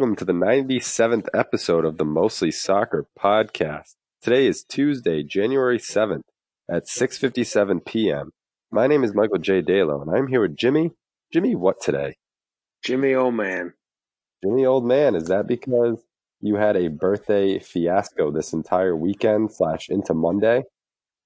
welcome to the 97th episode of the Mostly Soccer podcast. Today is Tuesday, January 7th at 6:57 p.m. My name is Michael J. Dalo and I'm here with Jimmy. Jimmy, what today? Jimmy old man. Jimmy old man, is that because you had a birthday fiasco this entire weekend slash into Monday?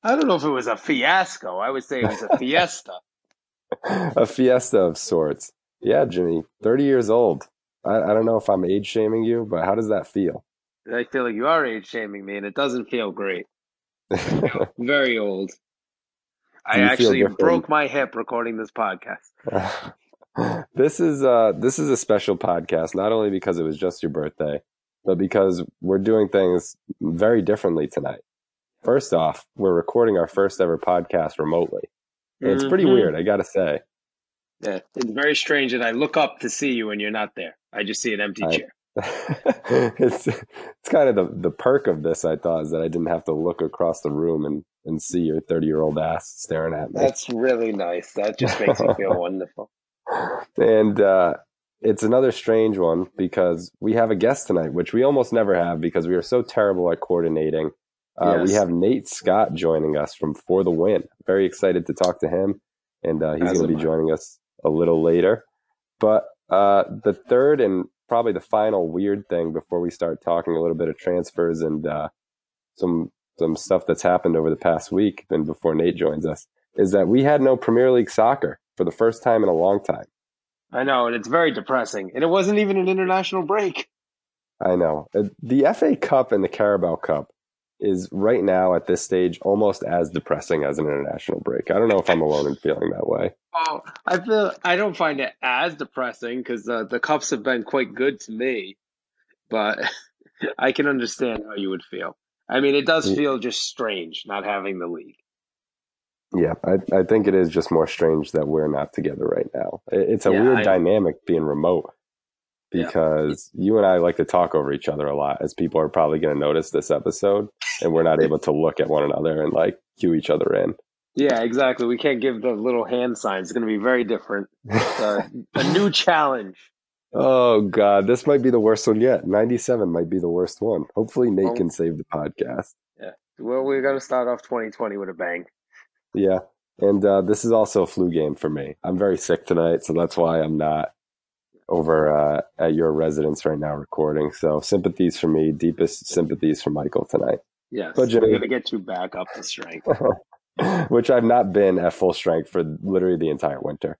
I don't know if it was a fiasco. I would say it was a fiesta. a fiesta of sorts. Yeah, Jimmy, 30 years old. I, I don't know if I'm age shaming you, but how does that feel? I feel like you are age shaming me, and it doesn't feel great. Very old. I actually broke my hip recording this podcast. this is uh this is a special podcast, not only because it was just your birthday, but because we're doing things very differently tonight. First off, we're recording our first ever podcast remotely. And it's pretty mm-hmm. weird, I gotta say. Yeah, it's very strange that I look up to see you and you're not there. I just see an empty I, chair. it's it's kind of the the perk of this. I thought is that I didn't have to look across the room and and see your thirty year old ass staring at me. That's really nice. That just makes me feel wonderful. And uh, it's another strange one because we have a guest tonight, which we almost never have because we are so terrible at coordinating. Uh, yes. We have Nate Scott joining us from For the Win. Very excited to talk to him, and uh, he's going to be joining us a little later. But uh, the third and probably the final weird thing before we start talking a little bit of transfers and uh, some some stuff that's happened over the past week, and before Nate joins us, is that we had no Premier League soccer for the first time in a long time. I know, and it's very depressing. And it wasn't even an international break. I know. Uh, the FA Cup and the Carabao Cup is right now at this stage almost as depressing as an international break. I don't know if I'm alone in feeling that way. Oh, I feel I don't find it as depressing because uh, the cups have been quite good to me, but I can understand how you would feel. I mean, it does feel just strange not having the league. Yeah, I, I think it is just more strange that we're not together right now. It's a yeah, weird I, dynamic being remote because yeah. you and I like to talk over each other a lot, as people are probably going to notice this episode, and we're not able to look at one another and like cue each other in. Yeah, exactly. We can't give the little hand signs. It's going to be very different. Uh, a new challenge. Oh God, this might be the worst one yet. Ninety-seven might be the worst one. Hopefully, Nate oh. can save the podcast. Yeah. Well, we're going to start off 2020 with a bang. Yeah, and uh, this is also a flu game for me. I'm very sick tonight, so that's why I'm not over uh, at your residence right now recording. So sympathies for me, deepest sympathies for Michael tonight. Yes, but Jimmy, we're gonna get you back up to strength, which I've not been at full strength for literally the entire winter.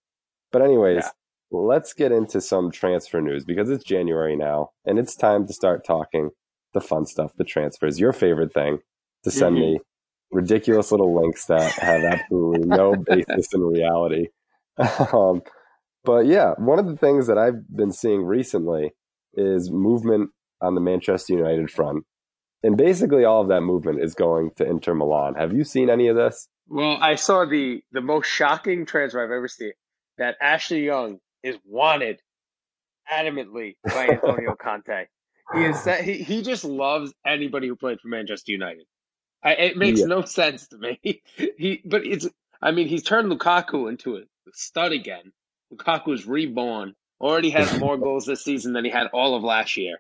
But anyways, yeah. let's get into some transfer news because it's January now, and it's time to start talking the fun stuff, the transfers. Your favorite thing to send mm-hmm. me ridiculous little links that have absolutely no basis in reality. Um, but yeah, one of the things that I've been seeing recently is movement on the Manchester United front. And basically all of that movement is going to Inter Milan. Have you seen any of this? Well, I saw the the most shocking transfer I've ever seen that Ashley Young is wanted adamantly by Antonio Conte. He is he, he just loves anybody who played for Manchester United. I, it makes yeah. no sense to me. He but it's I mean he's turned Lukaku into a stud again. Lukaku's reborn. Already has more goals this season than he had all of last year.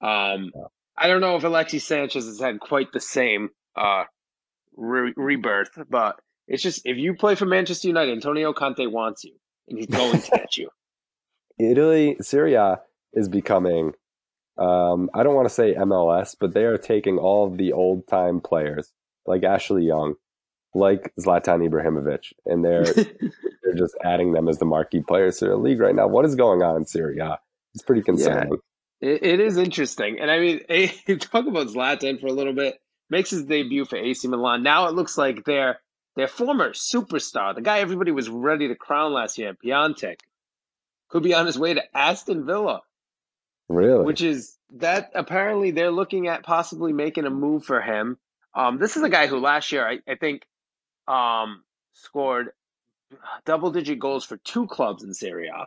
Um, I don't know if Alexis Sanchez has had quite the same uh, re- rebirth, but it's just if you play for Manchester United, Antonio Conte wants you, and he's going to get you. Italy, Serie A is becoming. Um, I don't want to say MLS, but they are taking all of the old time players like Ashley Young, like Zlatan Ibrahimovic, and they're they're just adding them as the marquee players to the league right now. What is going on in Serie A? It's pretty concerning. Yeah, it, it is interesting, and I mean, talk about Zlatan for a little bit. Makes his debut for AC Milan. Now it looks like their their former superstar, the guy everybody was ready to crown last year, Piatek, could be on his way to Aston Villa. Really? Which is that apparently they're looking at possibly making a move for him. Um, this is a guy who last year I, I think um, scored double digit goals for two clubs in Serie A,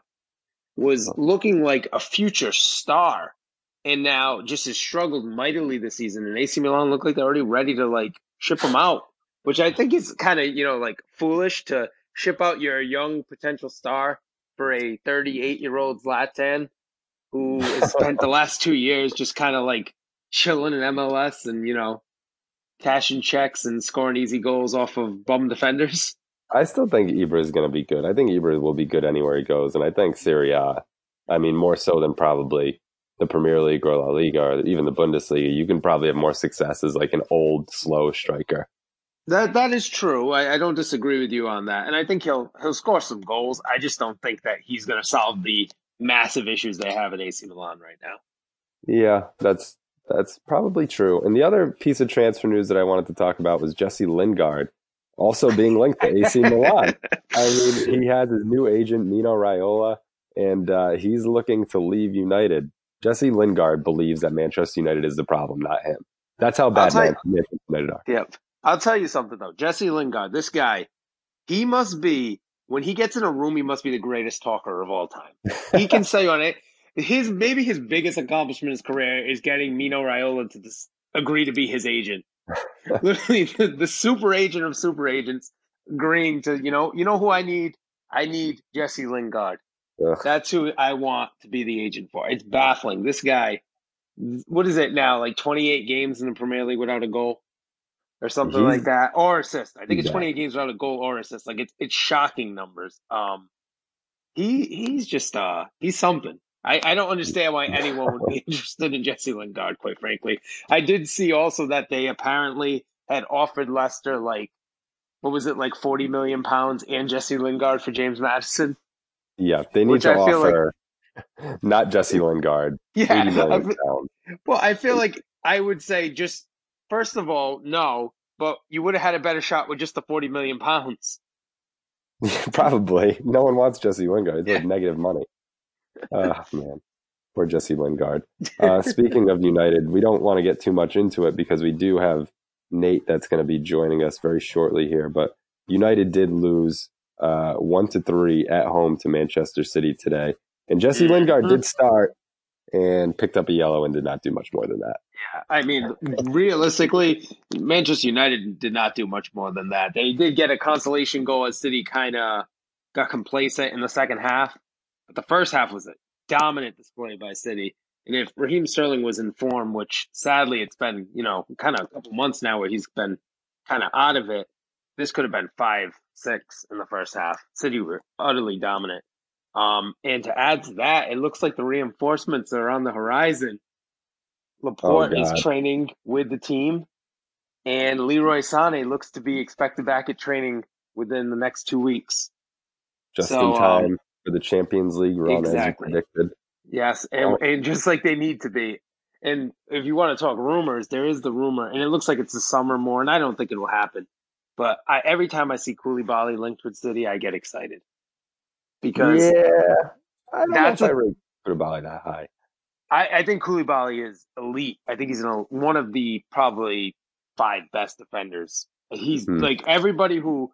was looking like a future star, and now just has struggled mightily this season. And AC Milan look like they're already ready to like ship him out, which I think is kind of you know like foolish to ship out your young potential star for a 38 year old Zlatan. who has spent the last two years just kind of like chilling in MLS and you know cashing checks and scoring easy goals off of bum defenders. I still think Ibra is going to be good. I think Ibra will be good anywhere he goes, and I think Serie A. I mean, more so than probably the Premier League or La Liga or even the Bundesliga, you can probably have more success as like an old, slow striker. That that is true. I, I don't disagree with you on that, and I think he'll he'll score some goals. I just don't think that he's going to solve the massive issues they have at AC Milan right now. Yeah, that's that's probably true. And the other piece of transfer news that I wanted to talk about was Jesse Lingard also being linked to AC Milan. I mean, he has his new agent Mino Raiola, and uh, he's looking to leave United. Jesse Lingard believes that Manchester United is the problem, not him. That's how bad Manchester United are. Yep. I'll tell you something though. Jesse Lingard, this guy, he must be when he gets in a room, he must be the greatest talker of all time. He can say on it. His maybe his biggest accomplishment in his career is getting Mino Raiola to dis- agree to be his agent. Literally, the, the super agent of super agents agreeing to you know you know who I need. I need Jesse Lingard. Ugh. That's who I want to be the agent for. It's baffling. This guy, what is it now? Like 28 games in the Premier League without a goal or something like that, or assist. I think it's 28 games without a goal or assist. Like it's it's shocking numbers. Um, he he's just uh he's something. I, I don't understand why anyone would be interested in Jesse Lingard. Quite frankly, I did see also that they apparently had offered Leicester like what was it like 40 million pounds and Jesse Lingard for James Maddison? Yeah, they need to I offer like, not Jesse Lingard. Yeah, 80 million pounds. well, I feel like I would say just first of all, no, but you would have had a better shot with just the 40 million pounds. Probably. No one wants Jesse Lingard. It's like negative money. Oh, man. Poor Jesse Lingard. Uh, speaking of United, we don't want to get too much into it because we do have Nate that's going to be joining us very shortly here. But United did lose uh, one to three at home to Manchester City today. And Jesse mm-hmm. Lingard did start and picked up a yellow and did not do much more than that. Yeah, I mean, realistically, Manchester United did not do much more than that. They did get a consolation goal as City kind of got complacent in the second half, but the first half was a dominant display by City. And if Raheem Sterling was in form, which sadly it's been, you know, kind of a couple months now where he's been kind of out of it, this could have been five, six in the first half. City were utterly dominant. Um, and to add to that, it looks like the reinforcements are on the horizon. Laporte oh, is training with the team, and Leroy Sané looks to be expected back at training within the next two weeks. Just so, in um, time um, for the Champions League run, exactly. as you predicted. Yes, and, oh. and just like they need to be. And if you want to talk rumors, there is the rumor, and it looks like it's the summer more, and I don't think it will happen. But I, every time I see Koulibaly linked with City, I get excited because yeah, I don't that's know if a, I rate Koulibaly that high. I, I think Koulibaly is elite. I think he's an, one of the probably five best defenders. He's hmm. like everybody who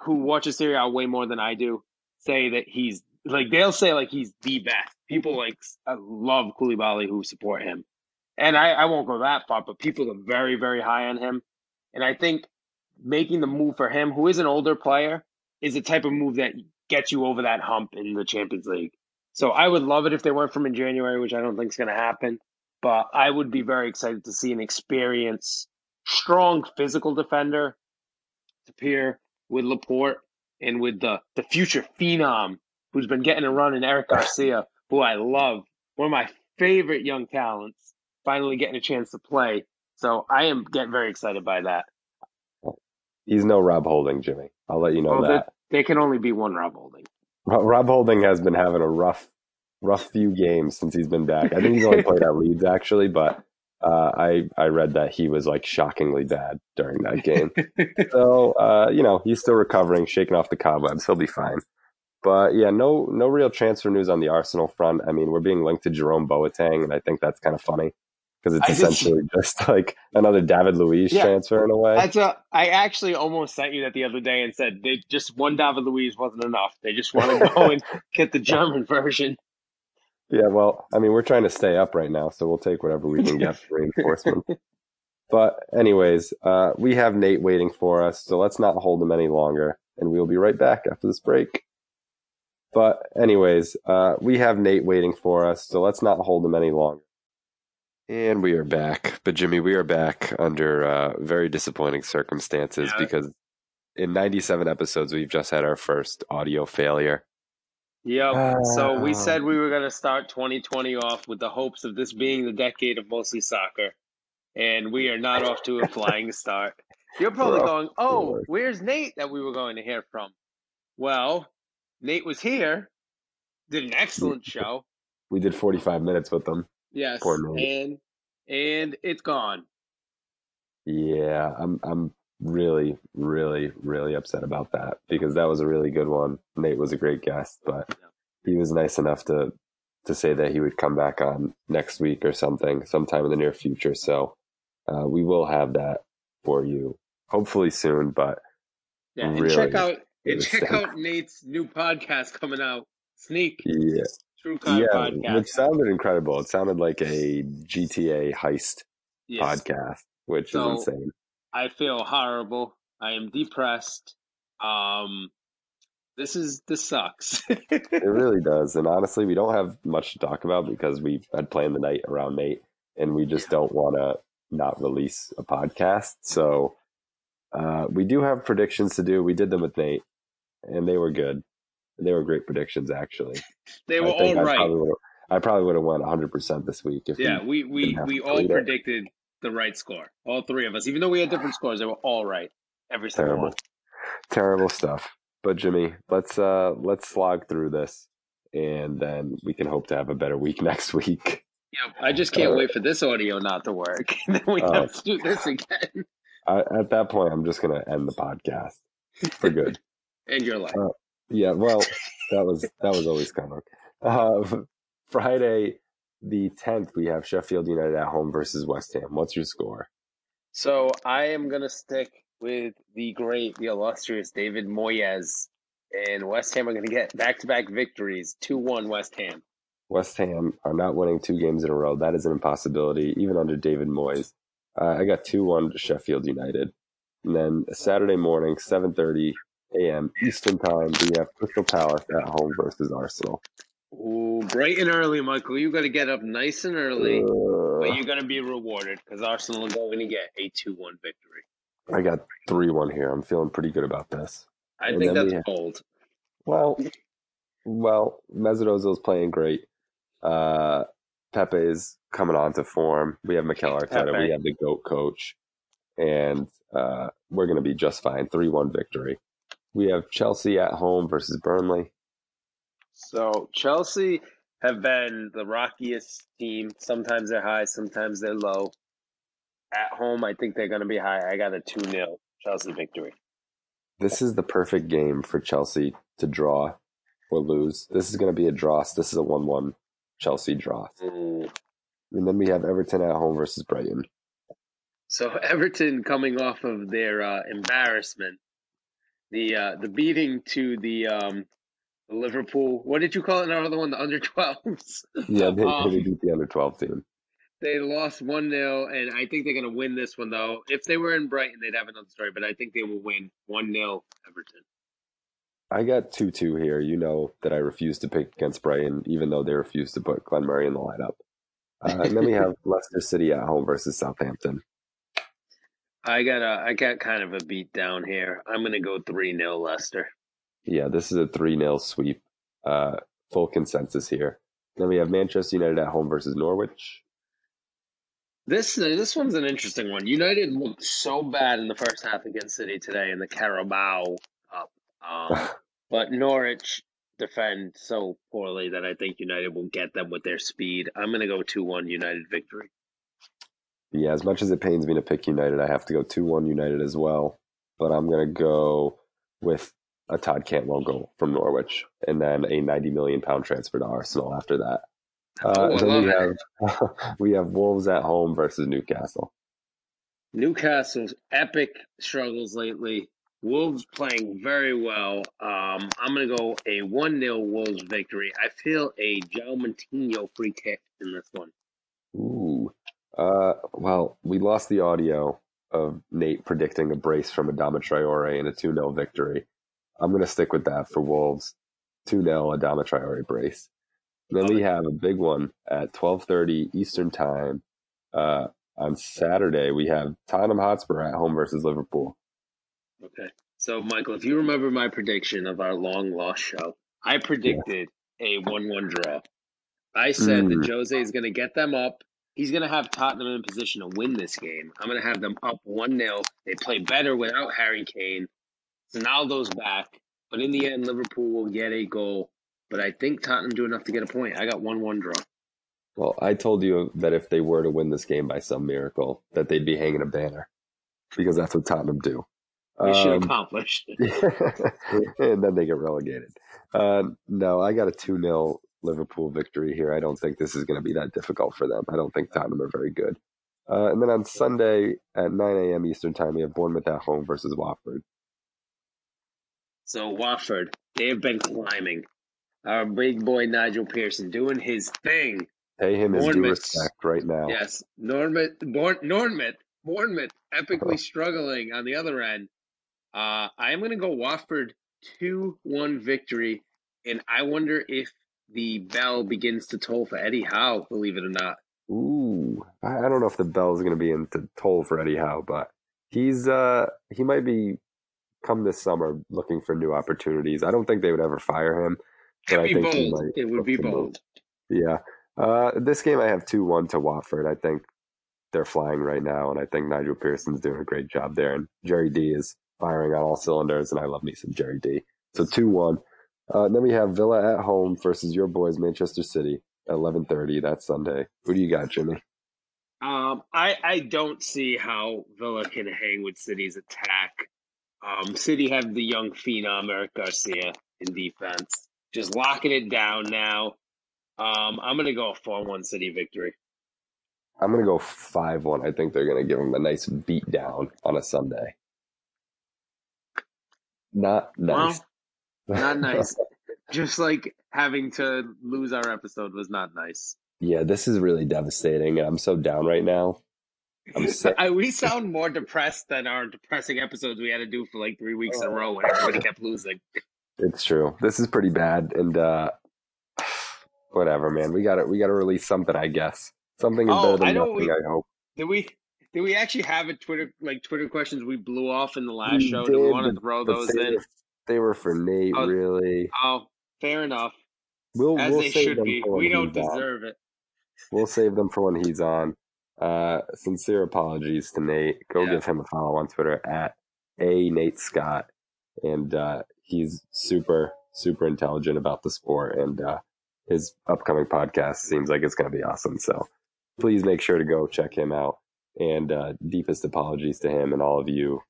who watches Serie A way more than I do say that he's like they'll say like he's the best. People like I love Koulibaly who support him, and I, I won't go that far, but people are very very high on him, and I think making the move for him, who is an older player, is the type of move that gets you over that hump in the Champions League. So I would love it if they weren't from in January, which I don't think is going to happen. But I would be very excited to see an experienced, strong physical defender pair with Laporte and with the, the future phenom who's been getting a run in Eric Garcia, who I love. One of my favorite young talents, finally getting a chance to play. So I am getting very excited by that. He's no Rob Holding, Jimmy. I'll let you know well, that. They can only be one Rob Holding. Rob Holding has been having a rough, rough few games since he's been back. I think he's only played at Leeds actually, but uh, I I read that he was like shockingly bad during that game. so uh, you know he's still recovering, shaking off the cobwebs. He'll be fine. But yeah, no no real transfer news on the Arsenal front. I mean, we're being linked to Jerome Boateng, and I think that's kind of funny because it's I essentially just, just, like another David Luiz yeah, transfer in a way. That's a, I actually almost sent you that the other day and said they just one David Luiz wasn't enough. They just want to go and get the German version. Yeah, well, I mean, we're trying to stay up right now, so we'll take whatever we can get for reinforcement. but anyways, uh, we have Nate waiting for us, so let's not hold him any longer, and we'll be right back after this break. But anyways, uh, we have Nate waiting for us, so let's not hold him any longer. And we are back. But Jimmy, we are back under uh, very disappointing circumstances Yeah. because in 97 episodes, we've just had our first audio failure. Yep. so we Ah. said we were going to start 2020 off with the hopes of this being the decade of mostly soccer. And we are not off to a flying start. You're probably We're going, oh, where's Nate that we were going to hear from? Well, Nate was here, did an excellent show. We did 45 minutes with them. Yes. And and it's gone. Yeah, I'm I'm really, really, really upset about that because that was a really good one. Nate was a great guest, but he was nice enough to to say that he would come back on next week or something, sometime in the near future. So uh, we will have that for you, hopefully soon. But Yeah. And Really, check out and check out Nate's new podcast coming out. Sneak yeah, True Crime yeah, Podcast. which sounded incredible. It sounded like a GTA heist Yes. podcast, which So- is insane. I feel horrible. I am depressed. Um, this is this sucks. It really does. And honestly, we don't have much to talk about because we had planned the night around Nate and we just don't want to not release a podcast. So uh, we do have predictions to do. We did them with Nate and they were good. They were great predictions, actually. they were all I right. Probably I probably would have won 100% this week. If Yeah, we, we we we all predicted it. The right score. All three of us, even though we had different scores, they were all right. Every single terrible, one. terrible stuff. But Jimmy, let's uh let's slog through this and then we can hope to have a better week next week. Yep. I just can't Uh, wait for this audio not to work. then we Oh. have to do this again. I, at that point, I'm just going to end the podcast for good. And your life. Uh, Yeah, well, that was that was always coming. Uh, Friday, the tenth, we have Sheffield United at home versus West Ham. What's your score? So I am gonna stick with the great, the illustrious David Moyes. And West Ham are gonna get back to back victories. Two one West Ham. West Ham are not winning two games in a row. That is an impossibility, even under David Moyes. Uh, I got two one to Sheffield United, and then Saturday morning, seven thirty a.m. Eastern time, we have Crystal Palace at home versus Arsenal. Ooh, bright and early, Michael. You gotta get up nice and early. But Uh, you're going to be rewarded because Arsenal are going to get a 2 1 victory. I got three one here. I'm feeling pretty good about this. I And think that's we- bold. Well, well, Mesut Ozil's playing great. Uh, Pepe is coming on to form. We have Mikel Arteta. Pepe. We have the GOAT coach. And uh, we're going to be just fine. 3 1 victory. We have Chelsea at home versus Burnley. So, Chelsea have been the rockiest team. Sometimes they're high, sometimes they're low. At home, I think they're going to be high. I got a 2 0 Chelsea victory. This is the perfect game for Chelsea to draw or lose. This is going to be a draw. This is a 1 1 Chelsea draw. Ooh. And then we have Everton at home versus Brighton. So, Everton coming off of their uh, embarrassment, the uh, the beating to the um, the Liverpool, what did you call it? Another one, the under 12s. Yeah, they, Um, they beat the under 12 team. They lost 1 0, and I think they're going to win this one, though. If they were in Brighton, they'd have another story, but I think they will win 1 0 Everton. I got 2 2 here. You know that I refuse to pick against Brighton, even though they refuse to put Glenn Murray in the lineup. Uh, and then we have Leicester City at home versus Southampton. I got a, I got kind of a beat down here. I'm going to go 3 0 Leicester. Yeah, this is a 3 0 sweep. Uh, full consensus here. Then we have Manchester United at home versus Norwich. This this one's an interesting one. United looked so bad in the first half against City today in the Carabao Cup. Um, but Norwich defend so poorly that I think United will get them with their speed. I'm going to go 2 1 United victory. Yeah, as much as it pains me to pick United, I have to go 2 1 United as well. But I'm going to go with a Todd Cantwell goal from Norwich and then a 90 million pound transfer to Arsenal after that. Uh, Oh, then we it. have we have Wolves at home versus Newcastle. Newcastle's epic struggles lately. Wolves playing very well. Um, I'm going to go a 1 0 Wolves victory. I feel a Joe free kick in this one. Ooh. Uh, well, we lost the audio of Nate predicting a brace from Adama Traore and a 2 0 victory. I'm going to stick with that for Wolves. 2 0 Adama Traore brace. And then we have a big one at 12:30 Eastern Time. Uh, on Saturday, we have Tottenham Hotspur at home versus Liverpool. Okay. So, Michael, if you remember my prediction of our long lost show, I predicted yeah. a 1 1 draw. I said mm. that Jose is going to get them up. He's going to have Tottenham in position to win this game. I'm going to have them up 1 0. They play better without Harry Kane. Ronaldo's back. But in the end, Liverpool will get a goal. But I think Tottenham do enough to get a point. I got 1 1 draw. Well, I told you that if they were to win this game by some miracle, that they'd be hanging a banner because that's what Tottenham do. Mission um, accomplished. and then they get relegated. Uh, no, I got a 2 0 Liverpool victory here. I don't think this is going to be that difficult for them. I don't think Tottenham are very good. Uh, and then on Sunday at 9 a.m. Eastern Time, we have Bournemouth at home versus Watford. So, Watford, they have been climbing. Our big boy Nigel Pearson doing his thing. Pay him his due respect right now. Yes. Bournemouth, Bournemouth, Bournemouth, epically struggling on the other end. Uh, I'm going to go Watford 2 1 victory. And I wonder if the bell begins to toll for Eddie Howe, believe it or not. Ooh, I don't know if the bell is going to be in to toll for Eddie Howe, but he's uh he might be come this summer looking for new opportunities. I don't think they would ever fire him, but I think he might. It would be bold. Yeah. Uh, this game I have two one to Watford. I think they're flying right now, and I think Nigel Pearson's doing a great job there, and Jerry D is firing on all cylinders, and I love me some Jerry D. So two one. Uh, then we have Villa at home versus your boys Manchester City at eleven thirty. That's Sunday. Who do you got, Jimmy? Um, I I don't see how Villa can hang with City's attack. Um, City have the young phenom Eric Garcia in defense, just locking it down now. Um, I'm gonna go a four-one City victory. I'm gonna go five-one. I think they're gonna give them a nice beat down on a Sunday. Not nice. Well, not nice. Just like having to lose our episode was not nice. Yeah, this is really devastating. I'm so down right now. I'm I, we sound more depressed than our depressing episodes we had to do for like three weeks in a row when everybody kept losing. It's true. This is pretty bad, and uh, whatever, man. We got to we got to release something, I guess. Something is oh, better than I nothing. We, I hope. Did we did we actually have a Twitter like Twitter questions we blew off in the last we show? Did, we want to throw those they in? They were for Nate, oh, really. Oh, fair enough. We'll, As we'll they should be. We don't deserve on. it. We'll save them for when he's on. Uh, sincere apologies to Nate. Go yeah. give him a follow on Twitter at a Nate Scott, and uh, he's super super intelligent about the sport, and uh, his upcoming podcast seems like it's going to be awesome. So please make sure to go check him out. And uh, deepest apologies to him and all of you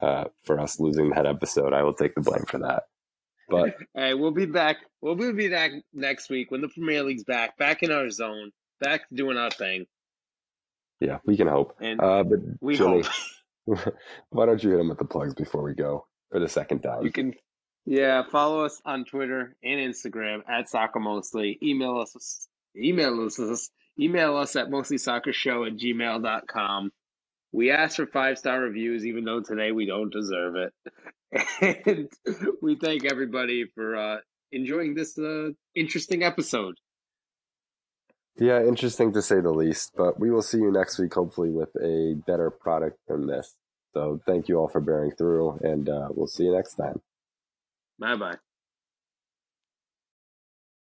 uh, for us losing that episode. I will take the blame for that. But hey, we'll be back. We'll be back next week when the Premier League's back, back in our zone, back doing our thing. Yeah, we can hope. And uh, but we Jimmy, hope. why don't you hit him with the plugs before we go for the second time? You can, yeah, follow us on Twitter and Instagram at Soccer Mostly. Email us, email us, email us at mostlysoccershow at gmail.com. We ask for five star reviews, even though today we don't deserve it. and we thank everybody for uh, enjoying this uh, interesting episode. Yeah, interesting to say the least. But we will see you next week, hopefully, with a better product than this. So thank you all for bearing through, and uh, we'll see you next time. Bye bye.